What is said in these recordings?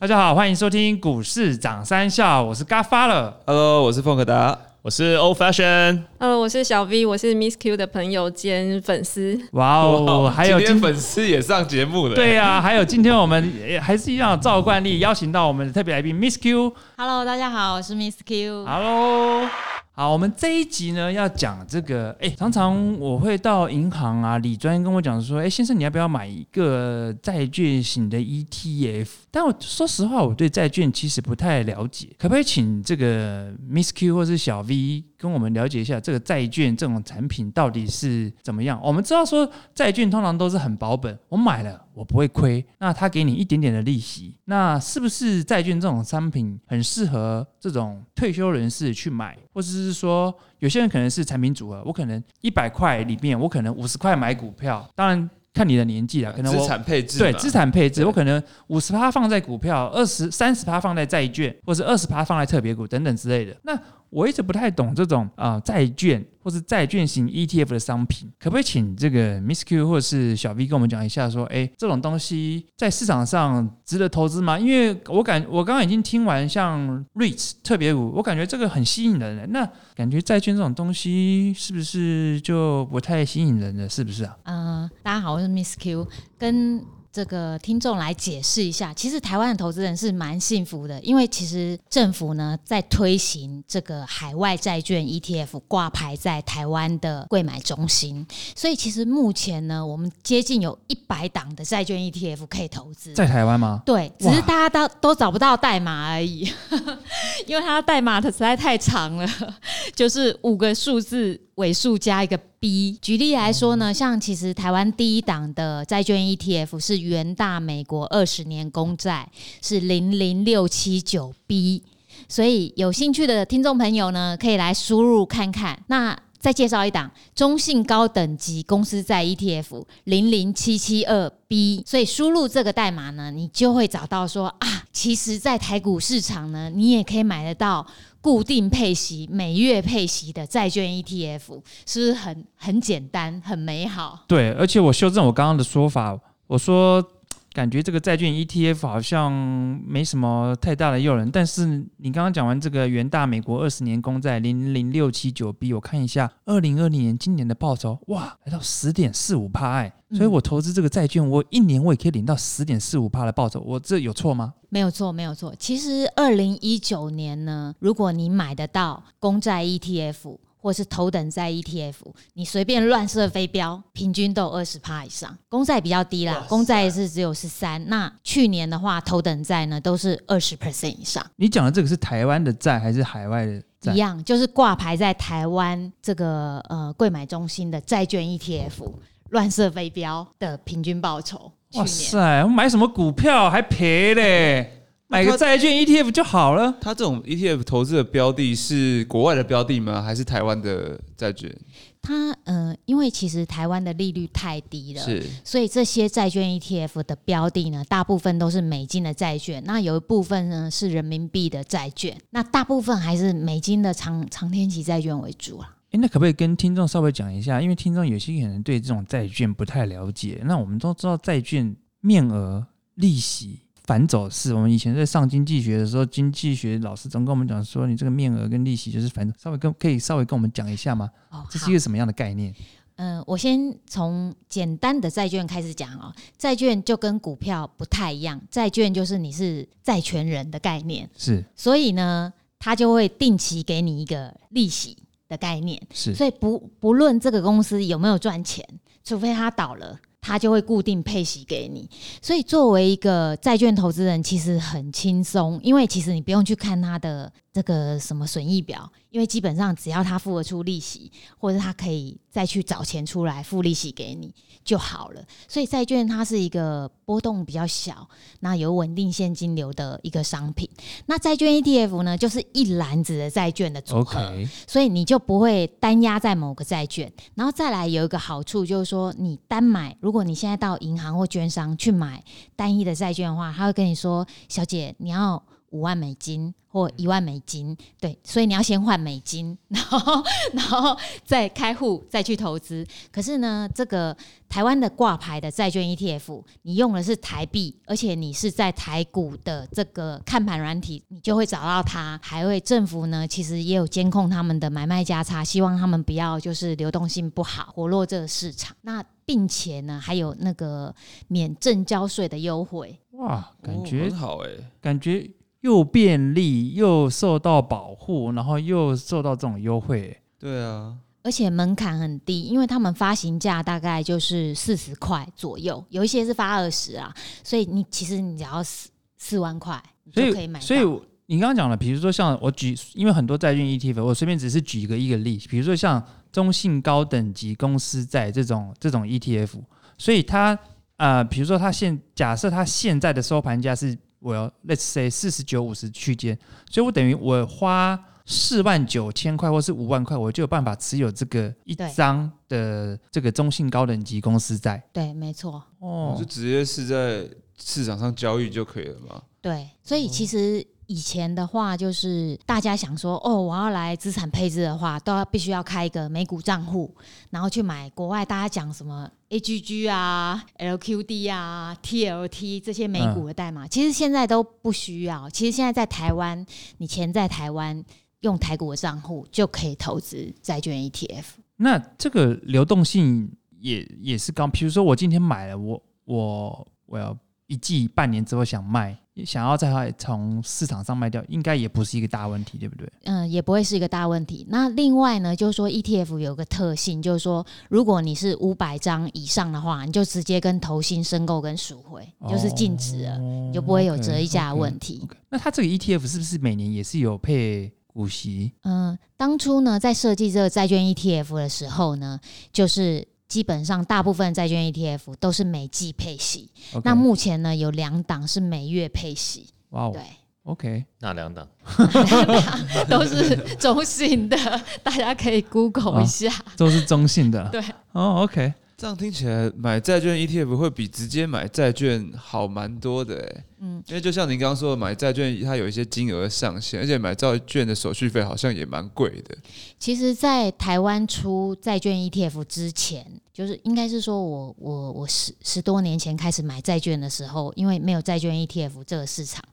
大家好，欢迎收听股市涨三笑，我是 g a f a l Hello，我是凤可达。我是 Old Fashion。Hello，，我是小 V，我是 Miss Q 的朋友兼粉丝。哇哦，还有今天粉丝也上节目了。对啊，还有今天我们也 还是一样照惯例邀请到我们的特别来宾 Miss Q。Hello，大家好，我是 Miss Q。Hello，好，我们这一集呢要讲这个，哎，常常我会到银行啊，李专跟我讲说，哎，先生你要不要买一个债券型的 ETF？但我说实话，我对债券其实不太了解，可不可以请这个 Miss Q 或是小 V 跟我们了解一下这个债券这种产品到底是怎么样？我们知道说债券通常都是很保本，我买了我不会亏，那他给你一点点的利息，那是不是债券这种商品很适合这种退休人士去买，或者是说有些人可能是产品组合，我可能一百块里面我可能五十块买股票，当然看你的年纪了，可能资产配置对资产配置，我可能五十趴放在股票，二十三十趴放在债券，或者二十趴放在特别股等等之类的。那我一直不太懂这种啊、债券或是债券型 ETF 的商品，可不可以请这个 Miss Q 或者是小 V 跟我们讲一下，说，哎，这种东西在市场上值得投资吗？因为我感我刚刚已经听完像 REITs 特别股，我感觉这个很吸引人，那感觉债券这种东西是不是就不太吸引人了？是不是啊？嗯、大家好，我是 Miss Q，跟这个听众来解释一下，其实台湾的投资人是蛮幸福的，因为其实政府呢在推行这个海外债券 ETF 挂牌在台湾的柜买中心，所以其实目前呢，我们接近有一百档的债券 ETF 可以投资。在台湾吗？对，只是大家都都找不到代码而已，因为它的代码它实在太长了，就是五个数字尾数加一个 B。举例来说呢，像其实台湾第一档的债券 ETF 是元大美国二十年公债，是零零六七九 B。所以有兴趣的听众朋友呢，可以来输入看看。那再介绍一档中信高等级公司债 ETF 零零七七二 B，所以输入这个代码呢，你就会找到说啊，其实，在台股市场呢，你也可以买得到固定配息、每月配息的债券 ETF，是不是很很简单、很美好？对，而且我修正我刚刚的说法，我说感觉这个债券 ETF 好像没什么太大的诱人，但是你刚刚讲完这个元大美国二十年公债零零六七九 B，我看一下二零二零年今年的报酬，哇，来到十点四五趴哎，所以我投资这个债券，我一年我也可以领到十点四五趴的报酬，我这有错吗？没有错，没有错。其实二零一九年呢，如果你买得到公债 ETF 或是头等债 ETF，你随便乱射飞镖，平均都有二十趴以上。公债比较低啦，公债是只有十三。那去年的话，头等债呢都是二十 percent 以上，你讲的这个是台湾的债还是海外的债一？样就是挂牌在台湾这个呃柜买中心的债券 ETF，乱射飞镖的平均报酬。哇塞，我买什么股票还赔嘞？买个债券 ETF 就好了。它这种 ETF 投资的标的是国外的标的吗？还是台湾的债券？它呃，因为其实台湾的利率太低了，是所以这些债券 ETF 的标的呢，大部分都是美金的债券，那有一部分呢是人民币的债券，那大部分还是美金的长长天期债券为主啊。诶，那可不可以跟听众稍微讲一下？因为听众有些可能对这种债券不太了解。那我们都知道债券面额、利息、反走势。我们以前在上经济学的时候，经济学老师总跟我们讲说，你这个面额跟利息就是反，稍微跟可以稍微跟我们讲一下吗？哦，这是一个什么样的概念？嗯、我先从简单的债券开始讲哦。债券就跟股票不太一样，债券就是你是债权人的概念，是所以呢，它就会定期给你一个利息的概念。是所以不不论这个公司有没有赚钱，除非它倒了，他就会固定配息给你。所以作为一个债券投资人，其实很轻松，因为其实你不用去看他的这个什么损益表，因为基本上只要他付得出利息，或者他可以再去找钱出来付利息给你就好了。所以债券它是一个波动比较小，那有稳定现金流的一个商品。那债券 ETF 呢，就是一篮子的债券的组合。所以你就不会单压在某个债券，然后再来有一个好处就是说，你单买，如果你现在到银行或券商去买单一的债券的话，他会跟你说，小姐你要五万美金或一万美金，对，所以你要先换美金，然后然后再开户再去投资。可是呢，这个台湾的挂牌的债券 ETF，你用的是台币，而且你是在台股的这个看盘软体，你就会找到它。还会政府呢，其实也有监控他们的买卖价差，希望他们不要就是流动性不好，活络这个市场。那并且呢，还有那个免证交税的优惠。哇，感哦觉、很好哎，感觉又便利又受到保护，然后又受到这种优惠。对啊，而且门槛很低，因为他们发行价大概就是四十块左右，有一些是发二十啊，所以你其实你只要四四万块，所就可以买所以你刚刚讲了，比如说像我举，因为很多债券 ETF，我随便只是举一个一个例，比如说像中信高等级公司债这种这种 ETF，所以它呃，比如说它现假设它现在的收盘价是我要 let's say 四十九五十区间，所以我等于我花四万九千块或是五万块，我就有办法持有这个一张的这个中信高等级公司债。对，没错，哦就直接是在市场上交易就可以了嘛。对，所以其实以前的话，就是大家想说，哦，我要来资产配置的话，都要必须要开一个美股账户，然后去买国外大家讲什么 AGG 啊、LQD 啊、TLT 这些美股的代码，其实现在都不需要。其实现在在台湾，你钱在台湾。用台股的账户就可以投资债券 E ETF，那这个流动性也也是刚，比如说我今天买了，我我我要一季半年之后想卖，想要再从市场上卖掉，应该也不是一个大问题，对不对？嗯，也不会是一个大问题。那另外呢，就是说 ETF 有个特性，就是说如果你是五百张以上的话，你就直接跟投信申购跟赎回，就是禁止了，你就不会有折溢价的问题。那它这个 ETF 是不是每年也是有配股息？嗯，当初呢，在设计这个债券 ETF 的时候呢，就是基本上大部分债券 ETF 都是每季配息。那目前呢，有两档是每月配息，哇哦对，，OK，那两档？都是中性的，大家可以 Google 一下。都是中性的。对，哦，OK，这样听起来买债券 ETF 会比直接买债券好蛮多的哎。嗯，因为就像您刚刚说的，买债券它有一些金额上限，而且买债券的手续费好像也蛮贵的。其实，在台湾出债券 ETF 之前，就是应该是说我我我十十多年前开始买债券的时候，因为没有债券 ETF 这个市场，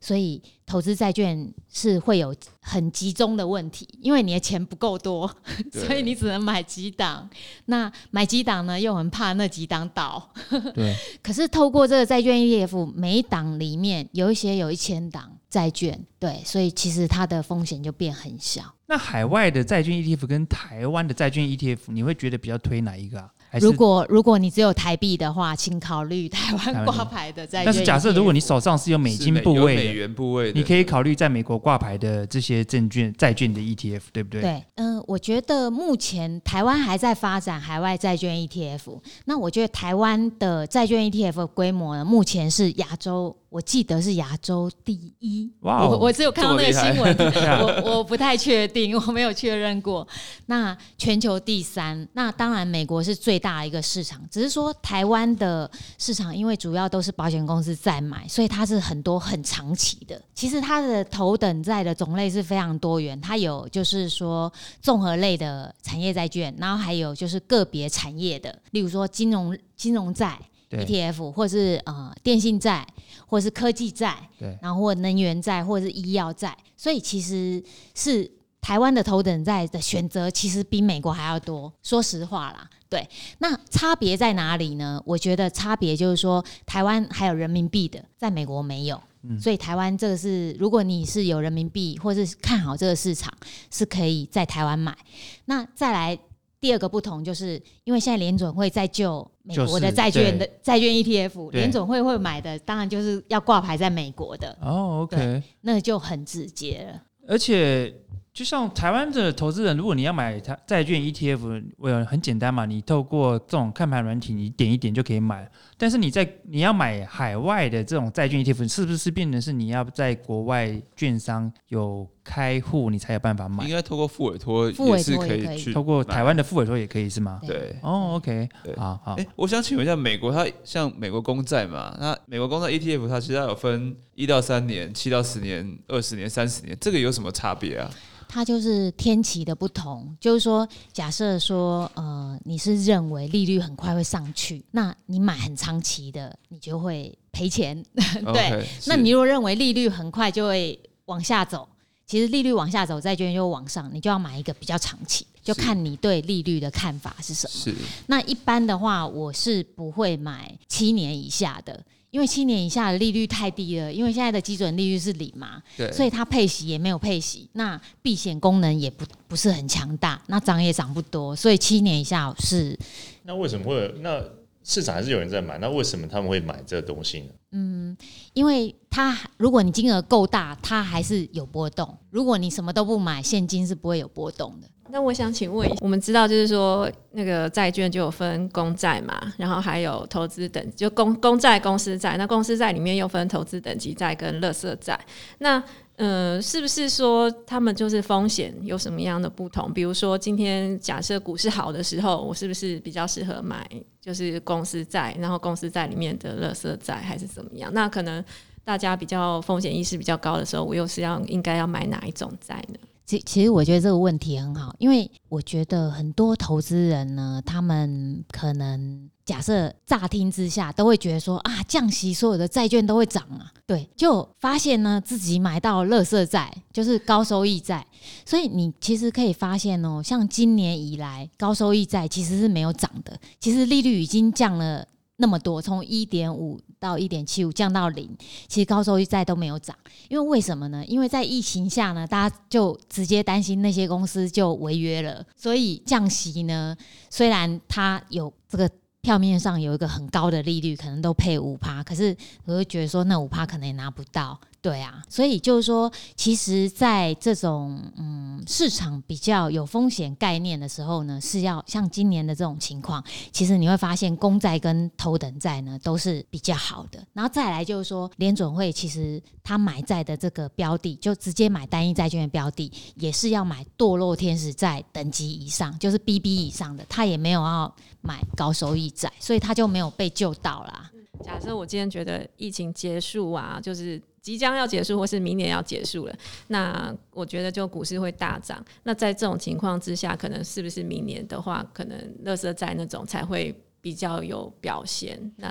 所以投资债券是会有很集中的问题，因为你的钱不够多，所以你只能买几档。那买几档呢，又很怕那几档倒。对，可是透过这个债券 ETF，每一档里面有一些有一千档债券，对，所以其实它的风险就变很小。那海外的债券 ETF 跟台湾的债券 ETF，你会觉得比较推哪一个啊？如果如果你只有台币的话，请考虑台台湾湾挂牌的债券。但是假设如果你手上是有美金是有美部位的，元部位的，你可以考虑在美国挂牌的这些证券债券的 ETF，对不对？对，嗯、我觉得目前台湾还在发展海外债券 ETF。那我觉得台湾的债券 ETF 的规模呢，目前是亚洲，我记得是亚洲第一。哇哦我我只有看到那个新闻，我我不太确定，我没有确认过。那全球第三，那当然美国是最大的一个市场，只是说台湾的市场，因为主要都是保险公司在买，所以它是很多很长期的。其实它的头等债的种类是非常多元，它有就是说综合类的产业债券，然后还有就是个别产业的，例如说金融金融债。ETF 或是呃电信债，或是科技债，然后或能源债，或者是医药债，所以其实是台湾的头等债的选择，其实比美国还要多。说实话啦，对，那差别在哪里呢？我觉得差别就是说，台湾还有人民币的，在美国没有。所以台湾这个是，如果你是有人民币或是看好这个市场，是可以在台湾买。那再来第二个不同，就是因为现在联准会在救美国的债券的债券 ETF，对联准会会买的，当然就是要挂牌在美国的，哦，OK。那就很直接了。而且，就像台湾的投资人，如果你要买它债券 ETF，我有很简单嘛，你透过这种看盘软体，你点一点就可以买。但是你在你要买海外的这种债券 ETF，是不是变成是你要在国外券商有开户，你才有办法买应。该透过副委托也是可以去透过台湾的副委托也可以是吗？对。哦，OK，对好好哎、，我想请问一下，美国它像美国公债嘛？那美国公债 ETF 它其实它有分一到三年、七到十年、二十年、三十年，这个有什么差别啊？它就是天期的不同，就是说，假设说，呃，你是认为利率很快会上去，那你买很长期的，你就会赔钱。对那你如果认为利率很快就会往下走，其实利率往下走，债券就会往上，你就要买一个比较长期，就看你对利率的看法是什么。是那一般的话，我是不会买七年以下的，因为七年以下的利率太低了，因为现在的基准利率是零嘛，对，所以它配息也没有配息，那避险功能也不不是很强大，那涨也涨不多，所以七年以下是那为什么会？那市场还是有人在买，那为什么他们会买这个东西呢？嗯因为它如果你金额够大，它还是有波动；如果你什么都不买，现金是不会有波动的。那我想请问一下，我们知道就是说那个债券就有分公债嘛，然后还有投资等，就公公债、公司债。那公司债里面又分投资等级债跟垃圾债。那呃，是不是说他们就是风险有什么样的不同？比如说今天假设股市好的时候，我是不是比较适合买就是公司债，然后公司债里面的垃圾债还是怎么样？那可能大家比较风险意识比较高的时候，我又是要应该要买哪一种债呢？其其实我觉得这个问题很好，因为我觉得很多投资人呢，他们可能假设乍听之下都会觉得说啊，降息所有的债券都会涨啊，对，就发现呢自己买到垃圾债，就是高收益债，所以你其实可以发现哦，像今年以来高收益债其实是没有涨的，其实利率已经降了。那么多，从一点五到一点七五降到零，其实高收益债都没有涨。因为为什么呢？因为在疫情下呢，大家就直接担心那些公司就违约了，所以降息呢，虽然它有这个票面上有一个很高的利率，可能都配五趴，可是我会觉得说那五趴可能也拿不到。对啊，所以就是说，其实，在这种嗯市场比较有风险概念的时候呢，是要像今年的这种情况，其实你会发现公债跟头等债呢都是比较好的。然后再来就是说，联准会其实它买债的这个标的，就直接买单一债券的标的，也是要买堕落天使债等级以上，就是 BB 以上的，它也没有要买高收益债，所以它就没有被救到啦。假设我今天觉得疫情结束啊，就是即将要结束，或是明年要结束了，那我觉得就股市会大涨。那在这种情况之下，可能是不是明年的话，可能乐色债那种才会比较有表现？那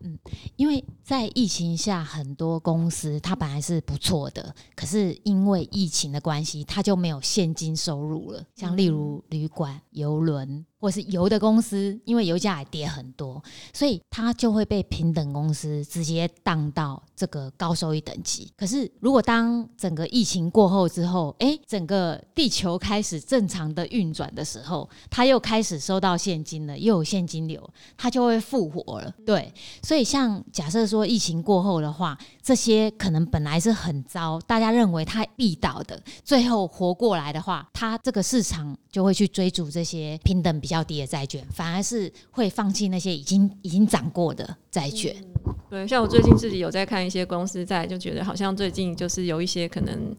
嗯因为在疫情下，很多公司它本来是不错的，可是因为疫情的关系，它就没有现金收入了。像例如旅馆、游轮或是油的公司，因为油价也跌很多，所以它就会被平等公司直接当到这个高收益等级。可是如果当整个疫情过后之后，诶，整个地球开始正常的运转的时候，它又开始收到现金了，又有现金流，它就会复活了。对，所以像假设说疫情过后的话，这些可能本来是很糟，大家认为它必倒的，最后活过来的话，它这个市场就会去追逐这些平等较低的债券，反而是会放弃那些已经已经涨过的债券。对，像我最近自己有在看一些公司债，就觉得好像最近就是有一些可能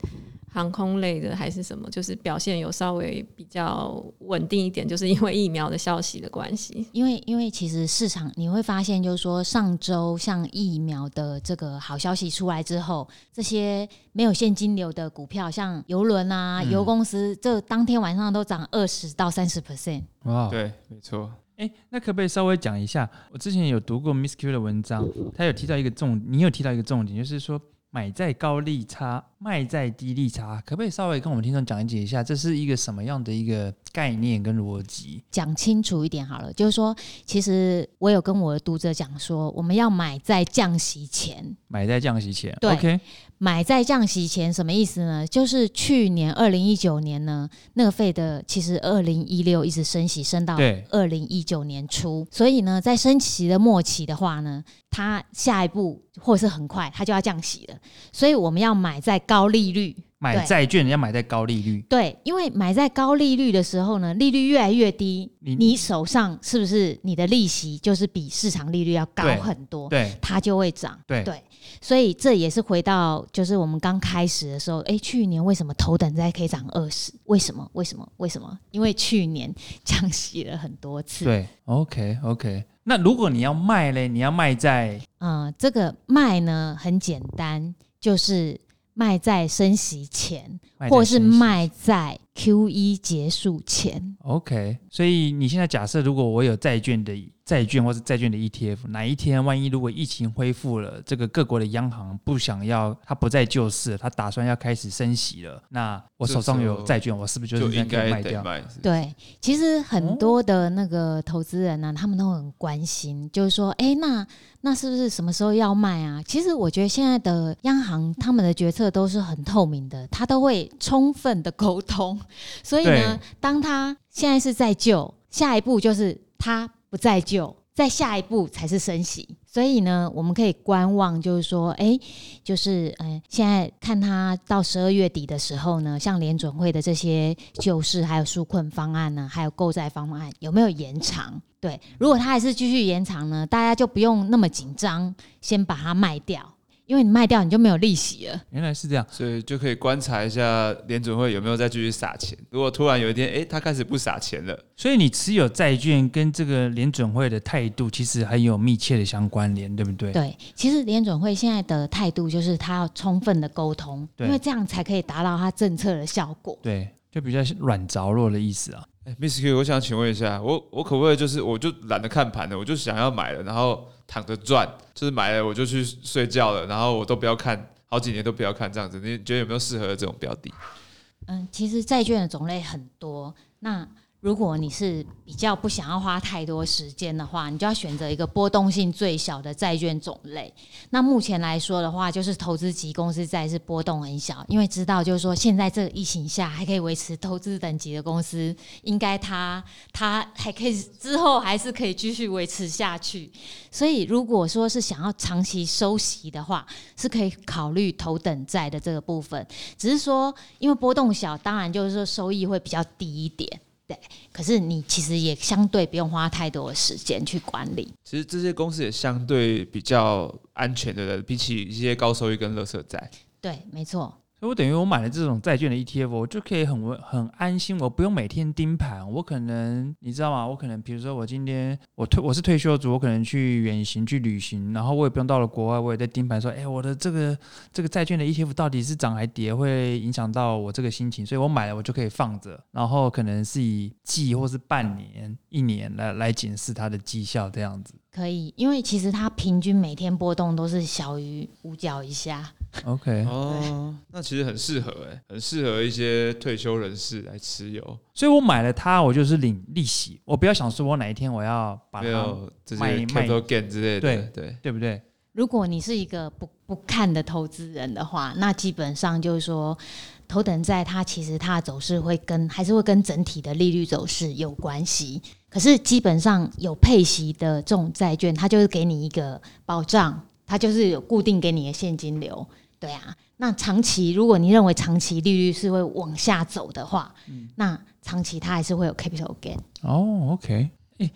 航空类的还是什么，就是表现有稍微比较稳定一点，就是因为疫苗的消息的关系。因为因为其实市场你会发现，就是说上周像疫苗的这个好消息出来之后，这些没有现金流的股票，像邮轮啊、油公司，这当天晚上都涨二十到三十 percent。哇，对，没错。哎，那可不可以稍微讲一下？我之前有读过 Miss Q 的文章，他有提到一个重，你有提到一个重点，就是说买在高利差，卖在低利差，可不可以稍微跟我们听众讲解一下，这是一个什么样的一个概念跟逻辑？讲清楚一点好了，就是说，其实我有跟我的读者讲说，我们要买在降息前，买在降息前对，OK，买在降息前什么意思呢？就是去年二零一九年呢，那个费的其实二零一六一直升息，升到二零一九年初，所以呢，在升息的末期的话呢，它下一步或是很快它就要降息了，所以我们要买在高利率。买债券要买在高利率，对，因为买在高利率的时候呢，利率越来越低，你你手上是不是你的利息就是比市场利率要高很多？对它就会涨。对对，所以这也是回到就是我们刚开始的时候，诶，去年为什么头等债可以涨二十？为什么？为什么？为什么？因为去年降息了很多次。对，OK OK。那如果你要卖嘞，你要卖在嗯，这个卖呢很简单，就是卖在升息前，或是卖在 Q 一结束前。OK，所以你现在假设，如果我有债券的债券或是债券的 ETF，哪一天万一如果疫情恢复了，这个各国的央行不想要，它不再救市了，它打算要开始升息了，那我手上有债券，我是不是就应该卖掉？对，其实很多的那个投资人呢、他们都很关心，就是说，哎，那那是不是什么时候要卖啊？其实我觉得现在的央行他们的决策都是很透明的，他都会充分的沟通，所以呢，当他现在是在救，下一步就是他不再救。再下一步才是升息，所以呢，我们可以观望，就是说，哎，就是呃，现在看他到十二月底的时候呢，像联准会的这些救市还有纾困方案呢，还有购债方案有没有延长？对，如果他还是继续延长呢，大家就不用那么紧张，先把它卖掉，因为你卖掉你就没有利息了。原来是这样，所以就可以观察一下联准会有没有再继续撒钱。如果突然有一天，哎、他开始不撒钱了，所以你持有债券跟这个联准会的态度其实很有密切的相关联，对不对？对，其实联准会现在的态度就是他要充分的沟通，因为这样才可以达到他政策的效果。对，就比较软着落的意思啊。，Miss Q，我想请问一下，我我可不可以就是我就懒得看盘了，我就想要买了，然后躺着赚，就是买了我就去睡觉了，然后我都不要看，好几年都不要看这样子，你觉得有没有适合的这种标的？嗯，其实债券的种类很多，那如果你是比较不想要花太多时间的话，你就要选择一个波动性最小的债券种类。那目前来说的话，就是投资级公司债是波动很小，因为知道就是说现在这个疫情下还可以维持投资等级的公司，应该它它还可以之后还是可以继续维持下去。所以如果说是想要长期收息的话，是可以考虑头等债的这个部分。只是说，因为波动小，当然就是说收益会比较低一点。对，可是你其实也相对不用花太多的时间去管理。其实这些公司也相对比较安全的，比起一些高收益跟垃圾债。对，没错。所以我等于我买了这种债券的 ETF，我就可以很稳很安心，我不用每天盯盘。我可能你知道吗？我可能比如说我今天我退我是退休族，我可能去远行去旅行，然后我也不用到了国外，我也在盯盘说，哎，我的这个这个债券的 ETF 到底是涨还跌，会影响到我这个心情，所以我买了我就可以放着，然后可能是以季或是半年、一年来来检视它的绩效这样子。可以，因为其实它平均每天波动都是小于五角以下。OK，哦，那其实很适合哎，很适合一些退休人士来持有，所以我买了它，我就是领利息，我不要想说我哪一天我要把它，卖卖 capital gain 之类的。对对，对不对？如果你是一个不不看的投资人的话，那基本上就是说，头等债它其实它的走势会跟还是会跟整体的利率走势有关系。可是基本上有配息的这种债券，它就是给你一个保障，它就是有固定给你的现金流。对啊，那长期如果你认为长期利率是会往下走的话，那长期它还是会有 capital gain。哦，OK，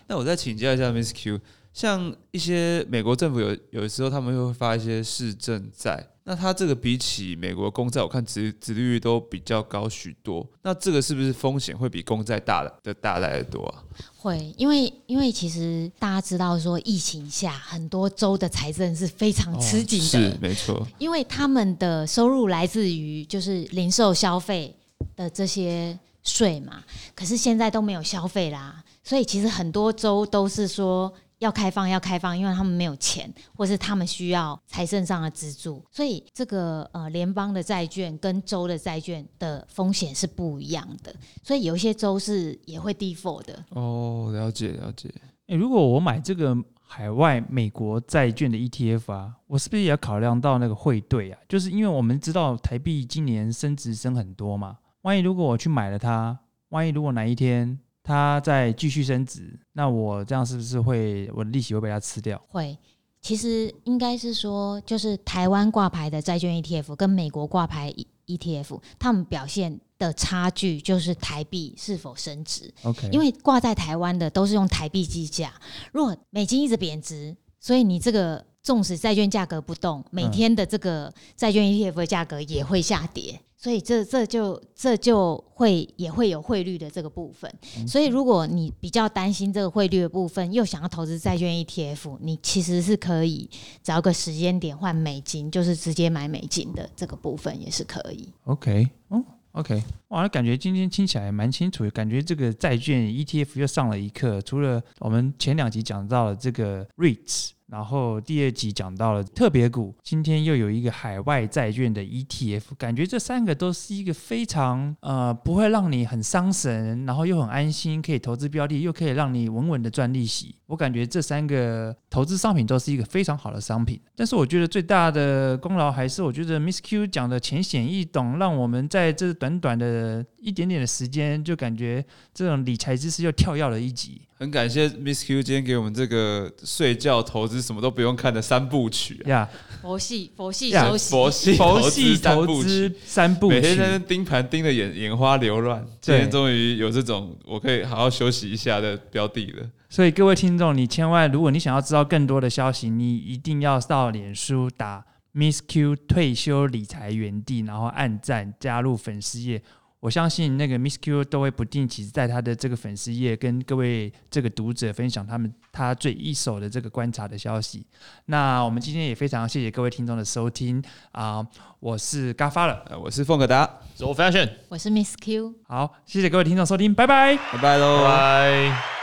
那我再请教一下 Miss Q，像一些美国政府有有的时候他们会发一些市政债，那它这个比起美国公债，我看殖殖利率都比较高许多。那这个是不是风险会比公债大的的大来的多啊？会，因为因为其实大家知道说，疫情下很多州的财政是非常吃紧的，是没错，因为他们的收入来自于就是零售消费的这些税嘛，可是现在都没有消费啦，所以其实很多州都是说要开放要开放，因为他们没有钱，或是他们需要财政上的资助，所以这个呃联邦的债券跟州的债券的风险是不一样的，所以有一些州是也会 default 的。哦，了解了解。诶，如果我买这个海外美国债券的 ETF 啊，我是不是也要考量到那个汇兑啊？就是因为我们知道台币今年升值升很多嘛，万一如果我去买了它，万一如果哪一天它再继续升值，那我这样是不是会我的利息会被它吃掉？会，其实应该是说，就是台湾挂牌的债券 ETF 跟美国挂牌 ETF，他们表现的差距就是台币是否升值。OK，因为挂在台湾的都是用台币计价，如果美金一直贬值，所以你这个纵使债券价格不动，每天的这个债券 ETF 的价格也会下跌。所以这这就这就会也会有汇率的这个部分，所以如果你比较担心这个汇率的部分，又想要投资债券 ETF，你其实是可以找个时间点换美金，就是直接买美金的这个部分也是可以。OK，哦，OK，哇，那感觉今天听起来蛮清楚，感觉这个债券 ETF 又上了一课。除了我们前两集讲到了这个 REITs，然后第二集讲到了特别股，今天又有一个海外债券的 ETF，感觉这三个都是一个非常呃不会让你很伤神，然后又很安心，可以投资标的，又可以让你稳稳的赚利息。我感觉这三个投资商品都是一个非常好的商品。但是我觉得最大的功劳还是我觉得 Miss Q 讲的浅显易懂，让我们在这短短的一点点的时间，就感觉这种理财知识又跳跃了一级。很感谢 Miss Q 今天给我们这个睡觉、投资什么都不用看的三部曲啊、呀、佛系佛系休息，佛系佛系投资三部曲。每天盯盘盯的眼眼花缭乱，今天终于有这种我可以好好休息一下的标的了。所以各位听众，你千万如果你想要知道更多的消息，你一定要到脸书打 Miss Q 退休理财园地，然后按赞加入粉丝页。我相信那个 Miss Q 都会不定期在他的这个粉丝页跟各位这个读者分享他们他最一手的这个观察的消息。那我们今天也非常谢谢各位听众的收听啊、我是嘎发了，呃，我是凤可达，走 fashion，我是 Miss Q。好，谢谢各位听众收听，拜拜。拜拜喽。拜拜。